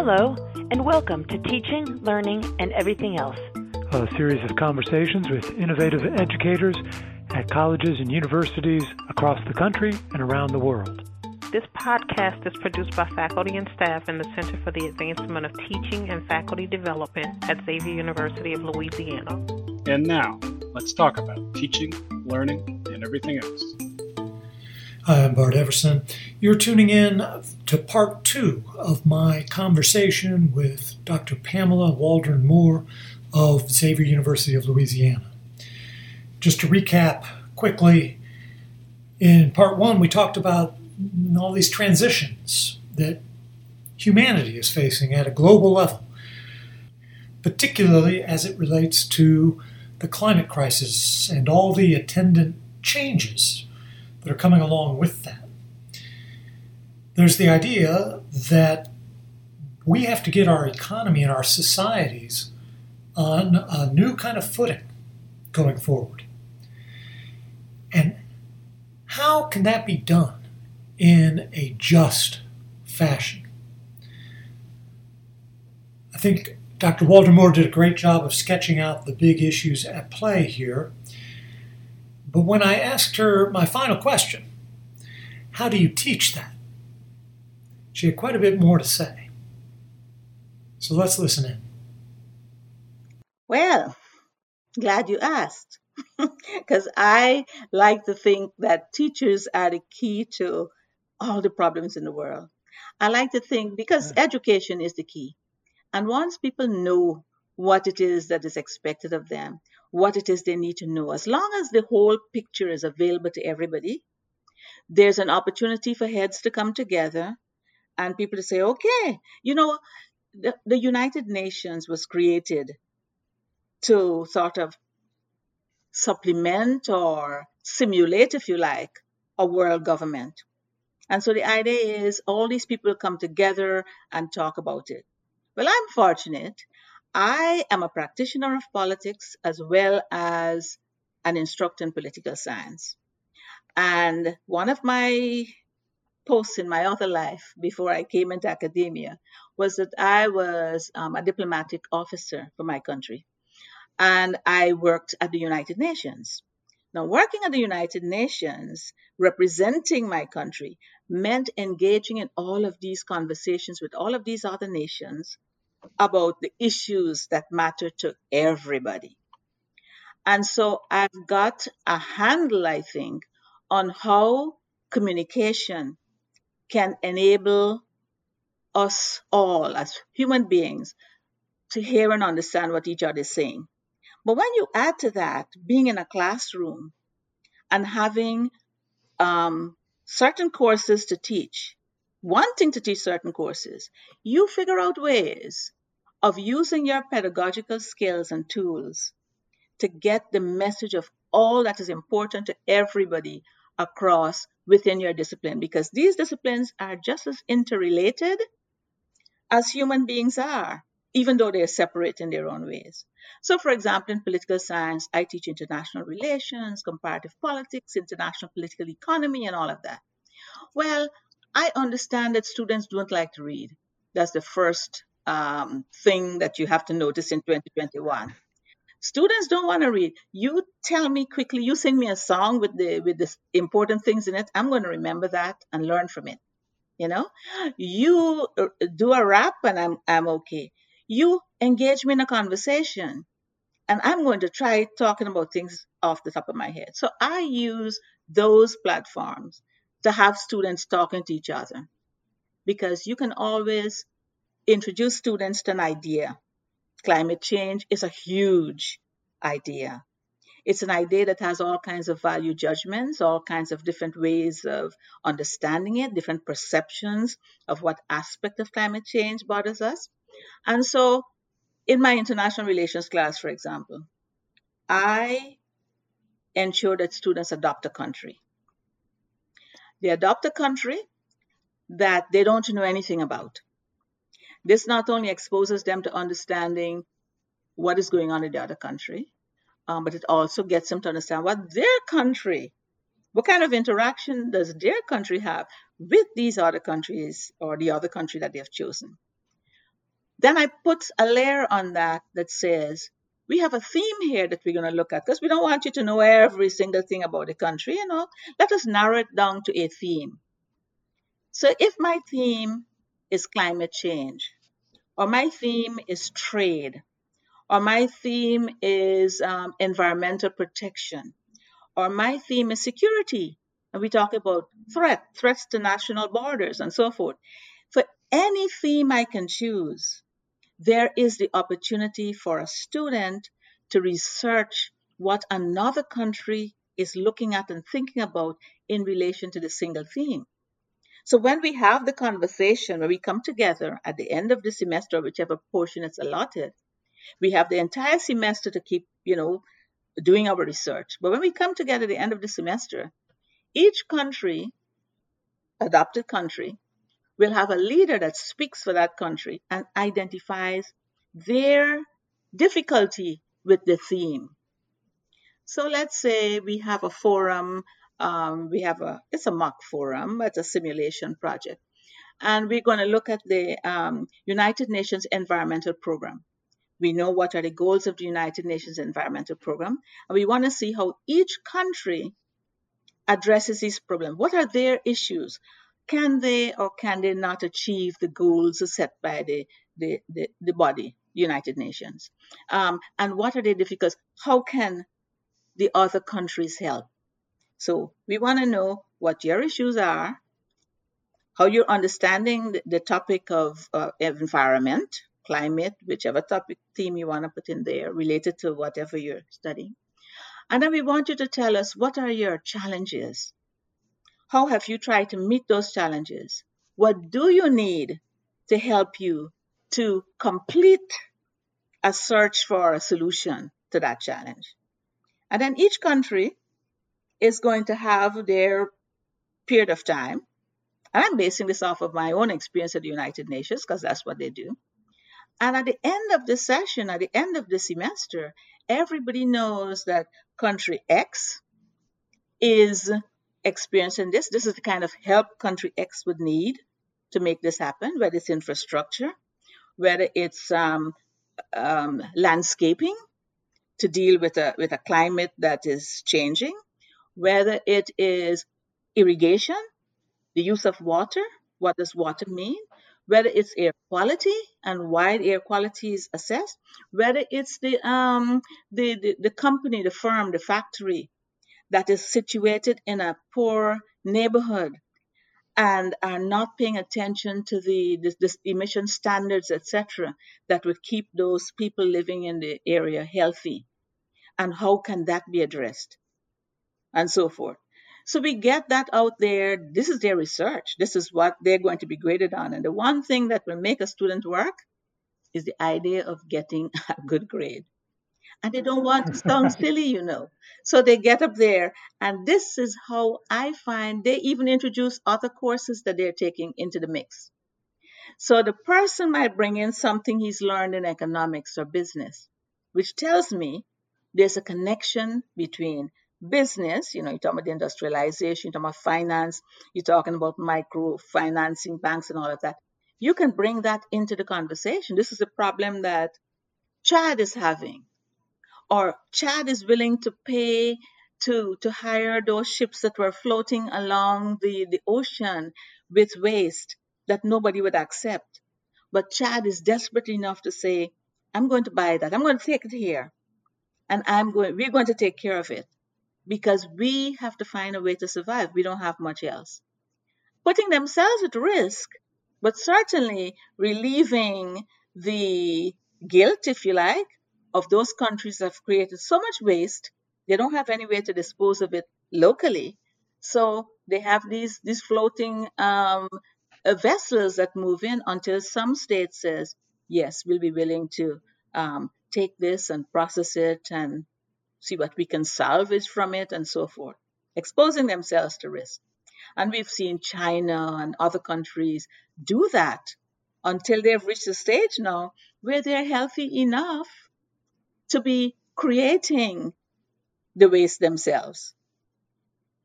Hello, and welcome to Teaching, Learning, and Everything Else, a series of conversations with innovative educators at colleges and universities across the country and around the world. This podcast is produced by faculty and staff in the Center for the Advancement of Teaching and Faculty Development at Xavier University of Louisiana. And now, let's talk about teaching, learning, and everything else. Hi, I'm Bart Everson. You're tuning in to part two of my conversation with Dr. Pamela Waldron Moore of Xavier University of Louisiana. Just to recap quickly, in part one, we talked about all these transitions that humanity is facing at a global level, particularly as it relates to the climate crisis and all the attendant changes that are coming along with that. There's the idea that we have to get our economy and our societies on a new kind of footing going forward. And how can that be done in a just fashion? I think Dr. Waldron Moore did a great job of sketching out the big issues at play here. But when I asked her my final question, how do you teach that? She had quite a bit more to say. So let's listen in. Well, glad you asked. Because I like to think that teachers are the key to all the problems in the world. I like to think because hmm. education is the key. And once people know what it is that is expected of them, what it is they need to know. As long as the whole picture is available to everybody, there's an opportunity for heads to come together and people to say, okay, you know, the, the United Nations was created to sort of supplement or simulate, if you like, a world government. And so the idea is all these people come together and talk about it. Well, I'm fortunate I am a practitioner of politics as well as an instructor in political science. And one of my posts in my other life before I came into academia was that I was um, a diplomatic officer for my country. And I worked at the United Nations. Now, working at the United Nations, representing my country, meant engaging in all of these conversations with all of these other nations about the issues that matter to everybody. And so I've got a handle, I think, on how communication can enable us all as human beings to hear and understand what each other is saying. But when you add to that being in a classroom and having um, certain courses to teach, wanting to teach certain courses, you figure out ways of using your pedagogical skills and tools to get the message of all that is important to everybody across within your discipline because these disciplines are just as interrelated as human beings are, even though they are separate in their own ways. So, for example, in political science, I teach international relations, comparative politics, international political economy, and all of that. Well, I understand that students don't like to read. That's the first um, thing that you have to notice in 2021. Students don't want to read. You tell me quickly. You sing me a song with the with the important things in it. I'm going to remember that and learn from it. You know, you uh, do a rap and I'm I'm okay. You engage me in a conversation, and I'm going to try talking about things off the top of my head. So I use those platforms to have students talking to each other because you can always introduce students to an idea. Climate change is a huge idea. It's an idea that has all kinds of value judgments, all kinds of different ways of understanding it, different perceptions of what aspect of climate change bothers us. And so, in my international relations class, for example, I ensure that students adopt a country. They adopt a country that they don't know anything about. This not only exposes them to understanding what is going on in the other country, um, but it also gets them to understand what their country, what kind of interaction does their country have with these other countries or the other country that they have chosen. Then I put a layer on that that says, we have a theme here that we're going to look at because we don't want you to know every single thing about the country, you know. Let us narrow it down to a theme. So if my theme is climate change, or my theme is trade, or my theme is um, environmental protection, or my theme is security, and we talk about threat, threats to national borders, and so forth. For any theme I can choose, there is the opportunity for a student to research what another country is looking at and thinking about in relation to the single theme. So when we have the conversation where we come together at the end of the semester, whichever portion is allotted, we have the entire semester to keep, you know, doing our research. But when we come together at the end of the semester, each country, adopted country, will have a leader that speaks for that country and identifies their difficulty with the theme. So let's say we have a forum, um, we have a, it's a mock forum, it's a simulation project. And we're going to look at the um, United Nations Environmental Program. We know what are the goals of the United Nations Environmental Program, and we want to see how each country addresses these problems. What are their issues? Can they or can they not achieve the goals set by the, the, the, the body, United Nations? Um, and what are the difficulties? How can the other countries help? So we want to know what your issues are, how you're understanding the, the topic of uh, environment, climate, whichever topic theme you want to put in there related to whatever you're studying. And then we want you to tell us what are your challenges how have you tried to meet those challenges? What do you need to help you to complete a search for a solution to that challenge? And then each country is going to have their period of time. And I'm basing this off of my own experience at the United Nations because that's what they do. And at the end of the session, at the end of the semester, everybody knows that country X is experiencing this. This is the kind of help country X would need to make this happen, whether it's infrastructure, whether it's um, um, landscaping to deal with a, with a climate that is changing, whether it is irrigation, the use of water, what does water mean, whether it's air quality and why air quality is assessed, whether it's the, um, the, the, the company, the firm, the factory that is situated in a poor neighborhood and are not paying attention to the, the, the emission standards, etc., that would keep those people living in the area healthy. And how can that be addressed? And so forth. So we get that out there. This is their research. This is what they're going to be graded on. And the one thing that will make a student work is the idea of getting a good grade and they don't want to sound silly, you know. So they get up there, and this is how I find they even introduce other courses that they're taking into the mix. So the person might bring in something he's learned in economics or business, which tells me there's a connection between business, you know, you're talking about industrialization, you're talking about finance, you're talking about microfinancing banks and all of that. You can bring that into the conversation. This is a problem that Chad is having or Chad is willing to pay to to hire those ships that were floating along the, the ocean with waste that nobody would accept. But Chad is desperate enough to say, I'm going to buy that. I'm going to take it here. And I'm going we're going to take care of it. Because we have to find a way to survive. We don't have much else. Putting themselves at risk, but certainly relieving the guilt, if you like, of those countries have created so much waste, they don't have anywhere to dispose of it locally. So they have these these floating um, uh, vessels that move in until some state says, yes, we'll be willing to um, take this and process it and see what we can salvage from it and so forth, exposing themselves to risk. And we've seen China and other countries do that until they've reached a stage now where they're healthy enough to be creating the waste themselves.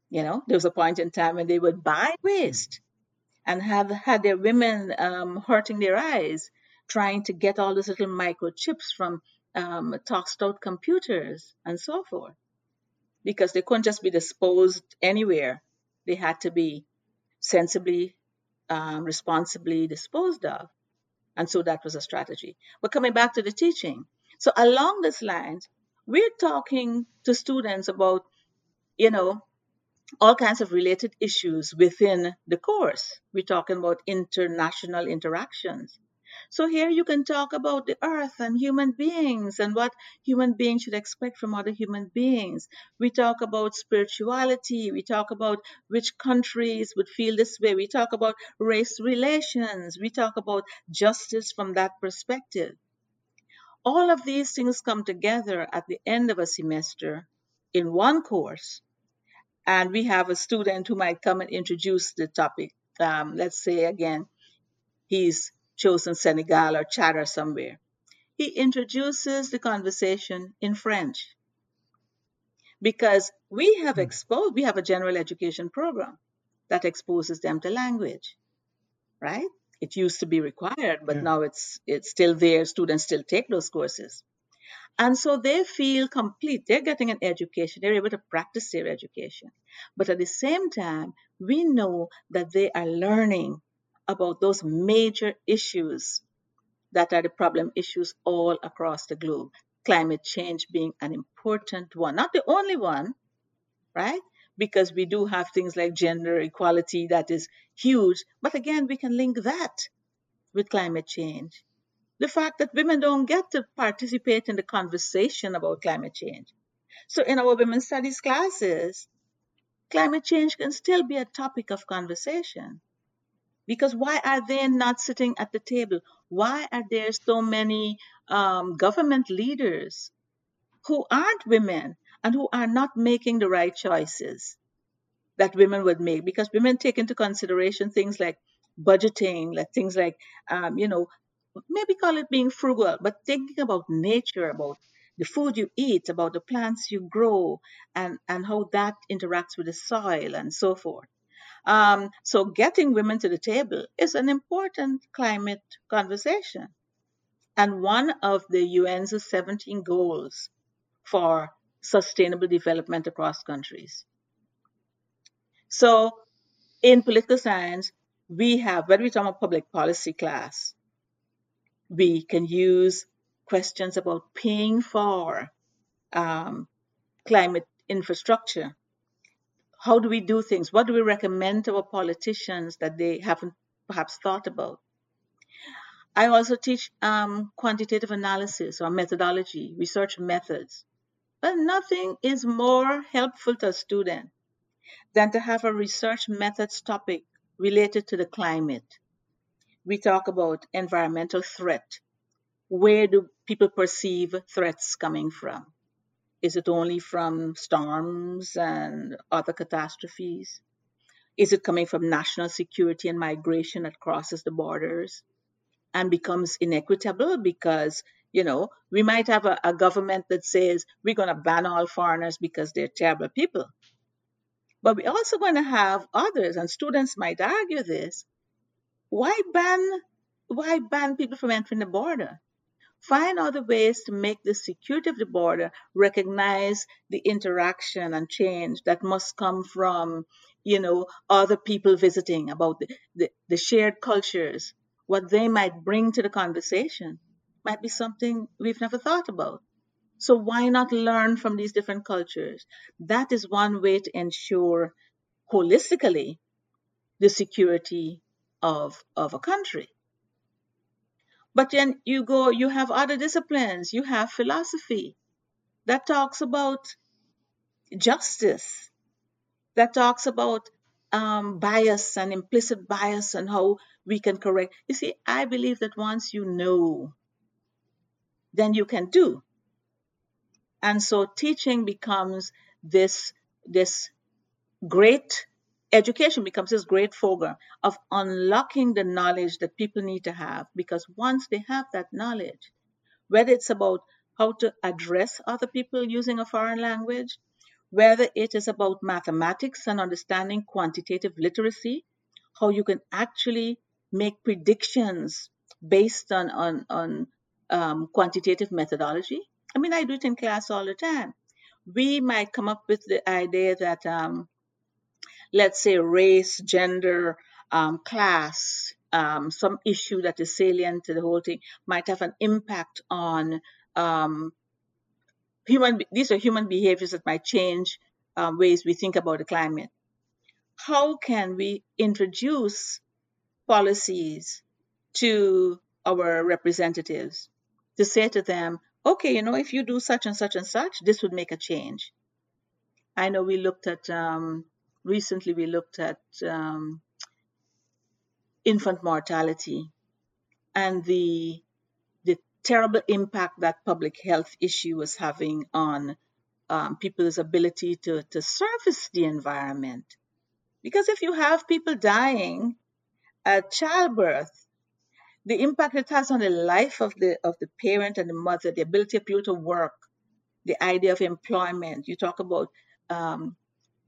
You know, there was a point in time when they would buy waste and have had their women um, hurting their eyes trying to get all those little microchips from um, tossed out computers and so forth because they couldn't just be disposed anywhere. They had to be sensibly, um, responsibly disposed of. And so that was a strategy. But coming back to the teaching, so along this lines, we're talking to students about, you know, all kinds of related issues within the course. We're talking about international interactions. So here you can talk about the earth and human beings and what human beings should expect from other human beings. We talk about spirituality. We talk about which countries would feel this way. We talk about race relations. We talk about justice from that perspective. All of these things come together at the end of a semester in one course. And we have a student who might come and introduce the topic. Um, let's say again, he's chosen Senegal or Chad or somewhere. He introduces the conversation in French because we have exposed, we have a general education program that exposes them to language, right? It used to be required, but Yeah. now it's it's still there. Students still take those courses. And so they feel complete. They're getting an education. They're able to practice their education. But at the same time, we know that they are learning about those major issues that are the problem issues all across the globe. Climate change being an important one, not the only one, right? Because we do have things like gender equality that is huge. But again, we can link that with climate change. The fact that women don't get to participate in the conversation about climate change. So in our women's studies classes, climate change can still be a topic of conversation. Because why are they not sitting at the table? Why are there so many um, government leaders who aren't women and who are not making the right choices that women would make? Because women take into consideration things like budgeting, like things like, um, you know, maybe call it being frugal, but thinking about nature, about the food you eat, about the plants you grow, and, and how that interacts with the soil and so forth. Um, so getting women to the table is an important climate conversation. And one of the UN's 17 goals for sustainable development across countries. So in political science, we have, when we talk about public policy class, we can use questions about paying for um, climate infrastructure. How do we do things? What do we recommend to our politicians that they haven't perhaps thought about? I also teach um, quantitative analysis or methodology, research methods. But nothing is more helpful to a student than to have a research methods topic related to the climate. We talk about environmental threat. Where do people perceive threats coming from? Is it only from storms and other catastrophes? Is it coming from national security and migration that crosses the borders and becomes inequitable because, you know, we might have a, a government that says we're going to ban all foreigners because they're terrible people. But we're also going to have others, and students might argue this. Why ban why ban people from entering the border? Find other ways to make the security of the border recognize the interaction and change that must come from, you know, other people visiting about the, the, the shared cultures, what they might bring to the conversation might be something we've never thought about. So why not learn from these different cultures? That is one way to ensure holistically the security of, of a country. But then you go, you have other disciplines, you have philosophy that talks about justice, that talks about um, bias and implicit bias and how we can correct. You see, I believe that once you know, then you can do. And so teaching becomes this, this great education becomes this great program of unlocking the knowledge that people need to have because once they have that knowledge, whether it's about how to address other people using a foreign language, whether it is about mathematics and understanding quantitative literacy, how you can actually make predictions based on on on um, quantitative methodology. I mean, I do it in class all the time. We might come up with the idea that, um, let's say, race, gender, um, class, um, some issue that is salient to the whole thing might have an impact on um, human. These are human behaviors that might change um, ways we think about the climate. How can we introduce policies to our representatives to say to them, okay, you know, if you do such and such and such, this would make a change. I know we looked at, um, recently we looked at um, infant mortality and the, the terrible impact that public health issue was having on um, people's ability to, to service the environment. Because if you have people dying at childbirth, the impact it has on the life of the of the parent and the mother, the ability of people to work, the idea of employment. You talk about um,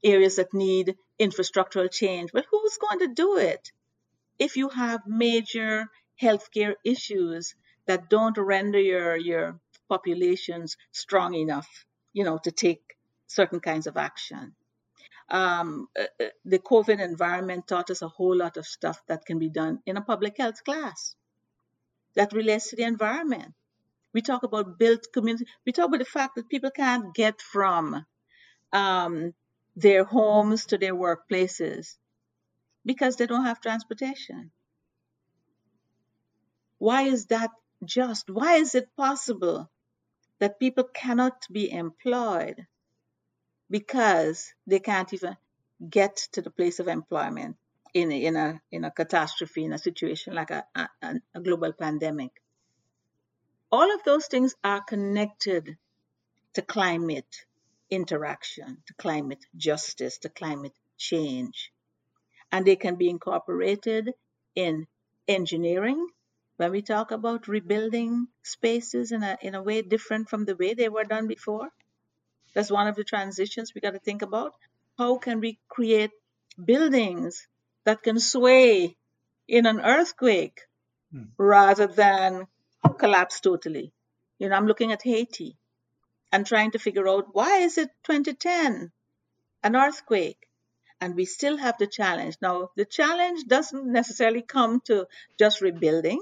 areas that need infrastructural change. Well, who's going to do it? If you have major healthcare issues that don't render your your populations strong enough, you know, to take certain kinds of action. Um, uh, uh, the COVID environment taught us a whole lot of stuff that can be done in a public health class that relates to the environment. We talk about built community. We talk about the fact that people can't get from um, their homes to their workplaces because they don't have transportation. Why is that just? Why is it possible that people cannot be employed because they can't even get to the place of employment? In a, in a in a catastrophe in a situation like a, a, a global pandemic. All of those things are connected to climate interaction to climate justice to climate change. And they can be incorporated in engineering when we talk about rebuilding spaces in a in a way different from the way they were done before. That's one of the transitions we got to think about. How can we create buildings that can sway in an earthquake hmm. rather than collapse totally. You know, I'm looking at Haiti and trying to figure out why is it 2010 an earthquake and we still have the challenge. Now, the challenge doesn't necessarily come to just rebuilding,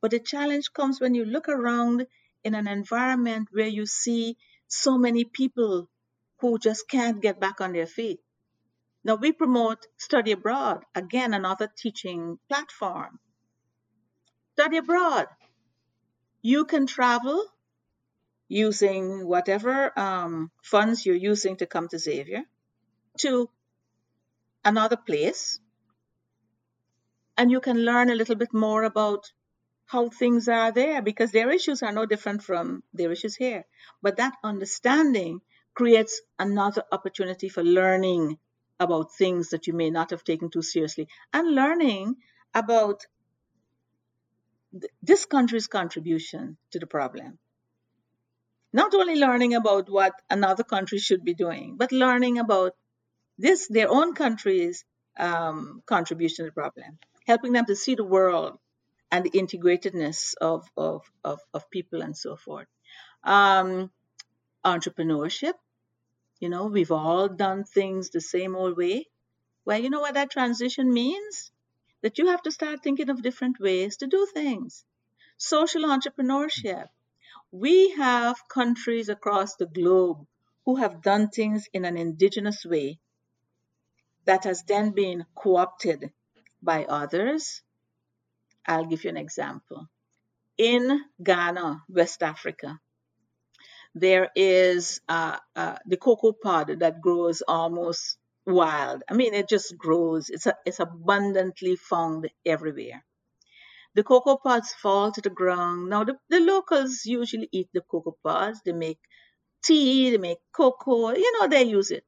but the challenge comes when you look around in an environment where you see so many people who just can't get back on their feet. Now we promote study abroad, again, another teaching platform. Study abroad. You can travel using whatever um, funds you're using to come to Xavier to another place, and you can learn a little bit more about how things are there because their issues are no different from their issues here. But that understanding creates another opportunity for learning about things that you may not have taken too seriously and learning about this country's contribution to the problem. Not only learning about what another country should be doing, but learning about this, their own country's um, contribution to the problem, helping them to see the world and the integratedness of, of, of, of people and so forth. Um, entrepreneurship, you know, we've all done things the same old way. Well, you know what that transition means? That you have to start thinking of different ways to do things. Social entrepreneurship. We have countries across the globe who have done things in an indigenous way that has then been co opted by others. I'll give you an example. In Ghana, West Africa, there is uh, uh, the cocoa pod that grows almost wild. I mean, it just grows. It's a, it's abundantly found everywhere. The cocoa pods fall to the ground. Now, the, the locals usually eat the cocoa pods. They make tea, they make cocoa, you know, they use it.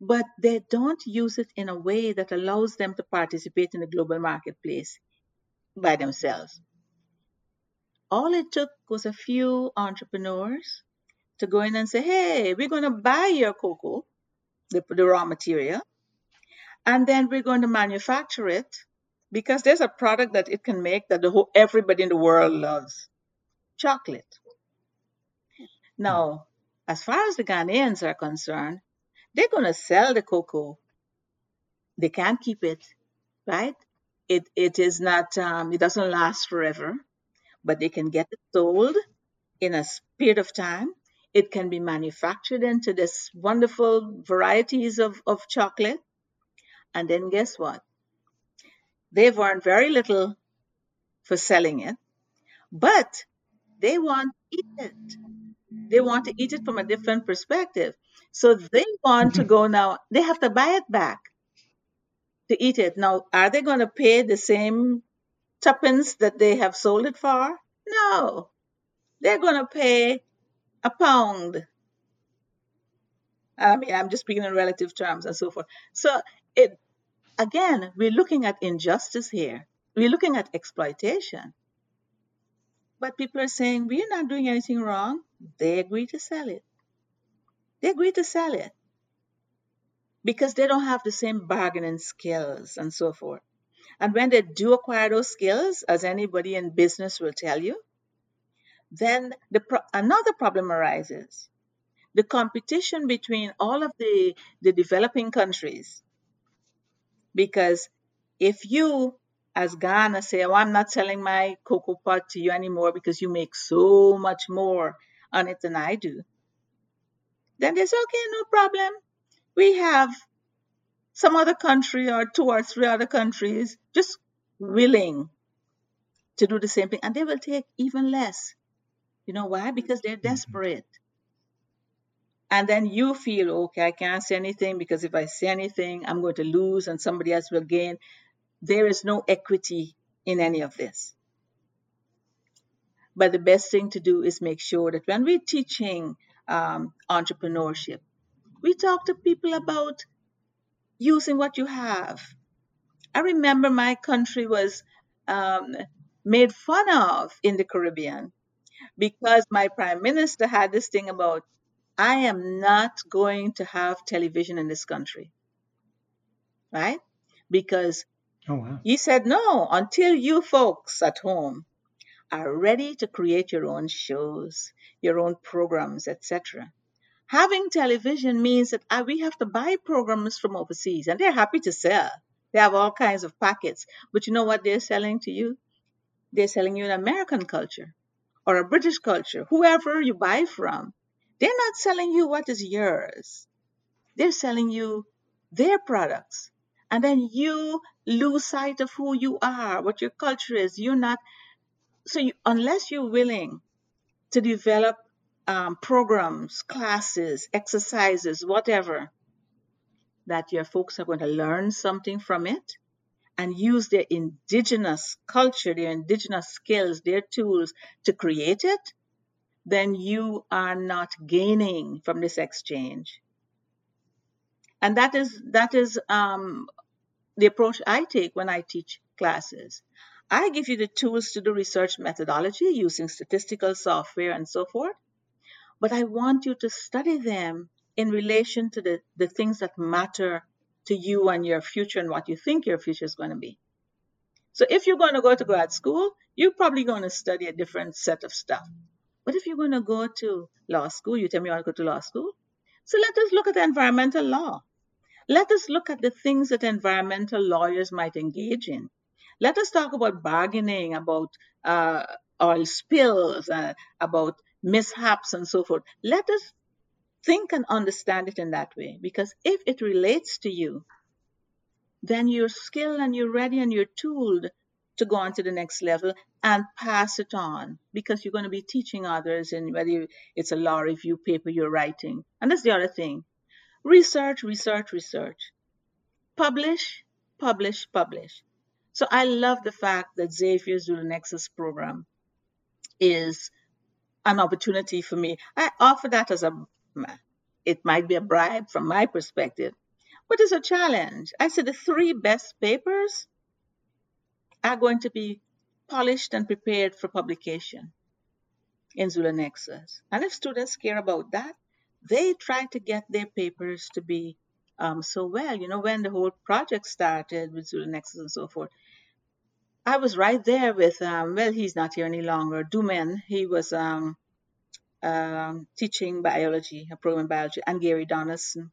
But they don't use it in a way that allows them to participate in the global marketplace by themselves. All it took was a few entrepreneurs to go in and say, hey, we're going to buy your cocoa, the, the raw material, and then we're going to manufacture it because there's a product that it can make that the whole, everybody in the world loves chocolate. Now, as far as the Ghanaians are concerned, they're going to sell the cocoa. They can't keep it, right? It, it is not, um, it doesn't last forever, but they can get it sold in a period of time. It can be manufactured into this wonderful varieties of, of chocolate. And then guess what? They've earned very little for selling it, but they want to eat it. They want to eat it from a different perspective. So they want to mm-hmm. go now, they have to buy it back to eat it. Now, are they going to pay the same tuppence that they have sold it for? No. They're going to pay a pound. I mean, I'm just speaking in relative terms and so forth. So it again, we're looking at injustice here. We're looking at exploitation. But people are saying, we're not doing anything wrong. They agree to sell it. They agree to sell it because they don't have the same bargaining skills and so forth. And when they do acquire those skills, as anybody in business will tell you, then the pro- another problem arises. The competition between all of the, the developing countries because if you, as Ghana, say, oh, I'm not selling my cocoa pod to you anymore because you make so much more on it than I do, then they say, okay, no problem. We have some other country or two or three other countries just willing to do the same thing, and they will take even less. You know why? Because they're desperate. And then you feel okay i can't say anything because if i say anything i'm going to lose and somebody else will gain. There is no equity in any of this. But the best thing to do is make sure that when we're teaching um, entrepreneurship we talk to people about using what you have. I remember my country was um, made fun of in the caribbean because my prime minister had this thing about I am not going to have television in this country. Right? Because Oh, wow. he said, no, until you folks at home are ready to create your own shows, your own programs, etc. Having television means that uh, we have to buy programs from overseas, and they're happy to sell. They have all kinds of packets. But you know what they're selling to you? They're selling you an American culture or a British culture, whoever you buy from. They're not selling you what is yours. They're selling you their products. And then you lose sight of who you are, what your culture is. You're not, so you, unless you're willing to develop um, programs, classes, exercises, whatever, that your folks are going to learn something from it and use their indigenous culture, their indigenous skills, their tools to create it, then you are not gaining from this exchange. And that is that is um, the approach I take when I teach classes. I give you the tools to do research methodology using statistical software and so forth, but I want you to study them in relation to the, the things that matter to you and your future and what you think your future is going to be. So if you're going to go to grad school, you're probably going to study a different set of stuff. But if you're going to go to law school, you tell me you want to go to law school. So let us look at environmental law. Let us look at the things that environmental lawyers might engage in. Let us talk about bargaining, about uh, oil spills, uh, about mishaps, and so forth. Let us think and understand it in that way because if it relates to you, then you're skilled and you're ready and you're tooled to go on to the next level and pass it on because you're going to be teaching others and whether it's a law review paper you're writing. And that's the other thing. Research, research, research. Publish, publish, publish. So I love the fact that Xavier's XULAneXUS program is an opportunity for me. I offer that as a, it might be a bribe from my perspective, but it's a challenge. I said the three best papers are going to be polished and prepared for publication in XULAneXUS. And if students care about that, they try to get their papers to be um, so well. You know, when the whole project started with XULAneXUS and so forth, I was right there with, um, well, he's not here any longer. Dumen, he was um, um, teaching biology, a program in biology, and Gary Donaldson,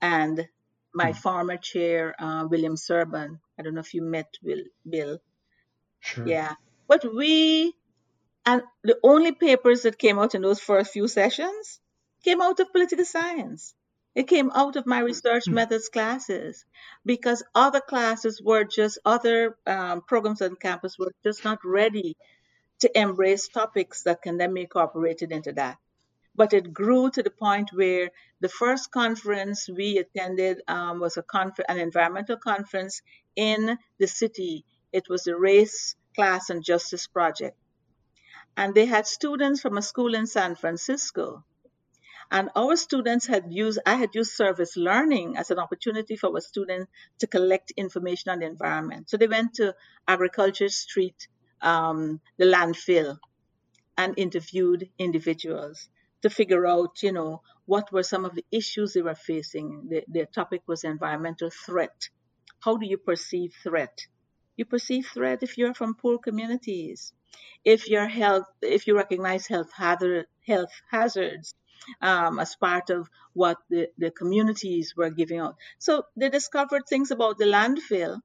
and my Hmm. former chair, uh, William Serban. I don't know if you met Will, Bill. Sure. Yeah. But we, and the only papers that came out in those first few sessions came out of political science. It came out of my research Hmm. methods classes because other classes were just, other um, programs on campus were just not ready to embrace topics that can then be incorporated into that. But it grew to the point where the first conference we attended um, was a confer- an environmental conference in the city. It was the Race, Class, and Justice Project. And they had students from a school in San Francisco. And our students had used, I had used service learning as an opportunity for our students to collect information on the environment. So they went to Agriculture Street, um, the landfill, and interviewed individuals to figure out, you know, what were some of the issues they were facing. The, their topic was environmental threat. How do you perceive threat? You perceive threat if you're from poor communities, if your health, if you recognize health hazard, health hazards um, as part of what the, the communities were giving out. So they discovered things about the landfill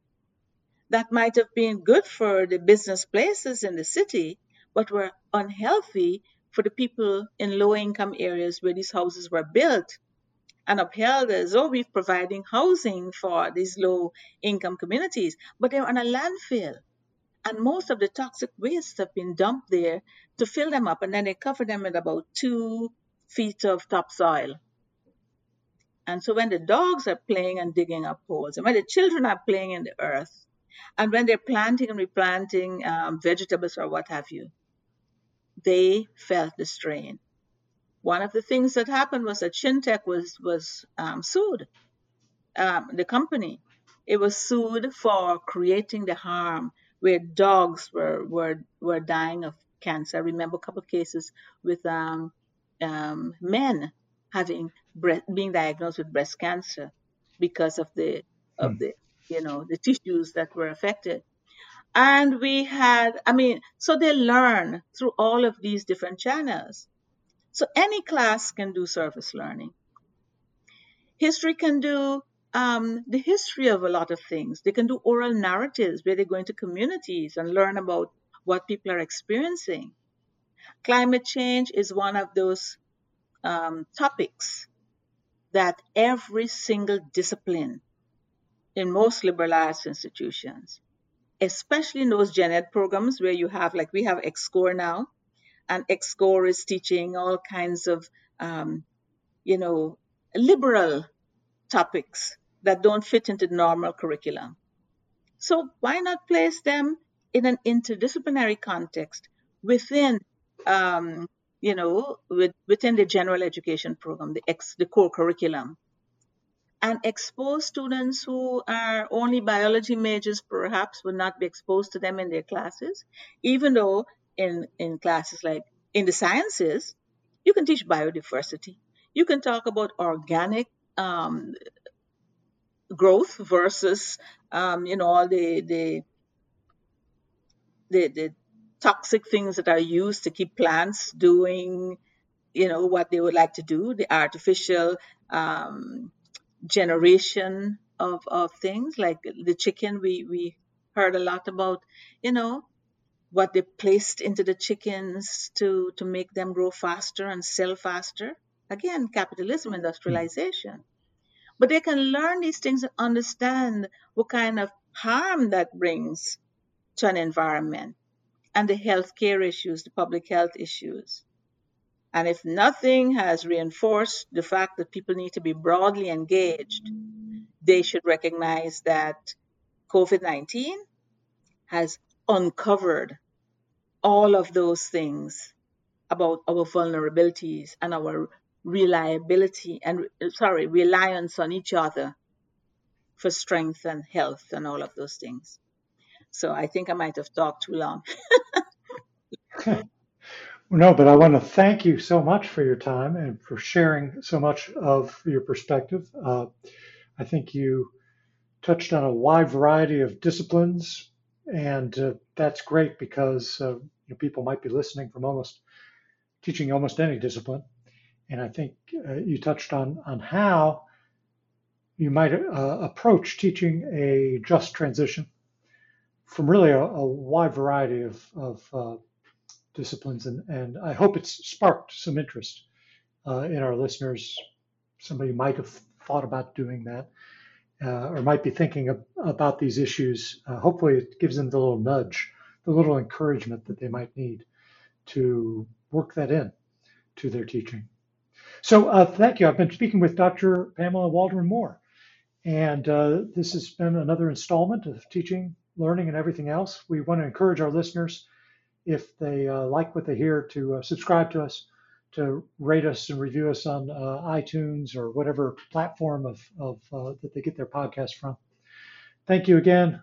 that might have been good for the business places in the city, but were unhealthy for the people in low income areas where these houses were built and upheld as oh we're providing housing for these low income communities. But they're on a landfill and most of the toxic waste have been dumped there to fill them up and then they cover them with about two feet of topsoil. And so when the dogs are playing and digging up holes and when the children are playing in the earth and when they're planting and replanting um, vegetables or what have you they felt the strain. One of the things that happened was that Shintech was was um, sued. Um, the company, it was sued for creating the harm where dogs were were were dying of cancer. I remember a couple of cases with um, um, men having breast, being diagnosed with breast cancer because of the of Hmm. the you know the tissues that were affected. And we had i mean so they learn through all of these different channels. So any class can do service learning. History can do um, the history of a lot of things. They can do oral narratives where they go into communities and learn about what people are experiencing. Climate change is one of those um, topics that every single discipline in most liberal arts institutions especially in those gen ed programs where you have like we have xcore now and xcore is teaching all kinds of um, you know liberal topics that don't fit into the normal curriculum. So why not place them in an interdisciplinary context within um, you know with, within the general education program the ex the core curriculum and expose students who are only biology majors perhaps would not be exposed to them in their classes even though in in classes like in the sciences you can teach biodiversity. You can talk about organic um, growth versus um, you know all the, the the the toxic things that are used to keep plants doing you know what they would like to do the artificial um, generation of, of things. Like the chicken we, we heard a lot about you know what they placed into the chickens to to make them grow faster and sell faster. Again capitalism hmm. industrialization. But they can learn these things and understand what kind of harm that brings to an environment and the healthcare issues the public health issues and if nothing has reinforced the fact that people need to be broadly engaged, they should recognize that COVID 19 has uncovered all of those things about our vulnerabilities and our reliability and, sorry, reliance on each other for strength and health and all of those things. So I think I might have talked too long. No, but I want to thank you so much for your time and for sharing so much of your perspective. Uh, I think you touched on a wide variety of disciplines and uh, that's great because uh, you know, people might be listening from almost teaching almost any discipline. And I think uh, you touched on on how you might uh, approach teaching a just transition from really a, a wide variety of, of uh, disciplines. And, and I hope it's sparked some interest uh, in our listeners. Somebody might have thought about doing that uh, or might be thinking about these issues. Uh, hopefully, it gives them the little nudge, the little encouragement that they might need to work that in to their teaching. So, uh, thank you. I've been speaking with Dr. Pamela Waldron Moore. And uh, this has been another installment of teaching, learning, and everything else. We want to encourage our listeners, if they uh, like what they hear, to uh, subscribe to us, to rate us and review us on uh, iTunes or whatever platform of, of uh, that they get their podcast from. Thank you again.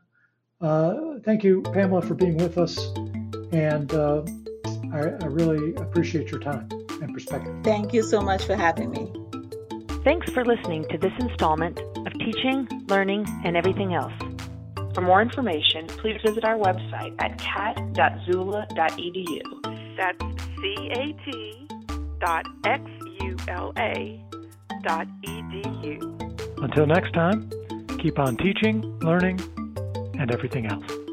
Uh, thank you, Pamela, for being with us. And I, I really appreciate your time and perspective. Thank you so much for having me. Thanks for listening to this installment of Teaching, Learning, and Everything Else. For more information, please visit our website at cat.xula.edu. That's C A T dot X U L A dot edu. Until next time, keep on teaching, learning, and everything else.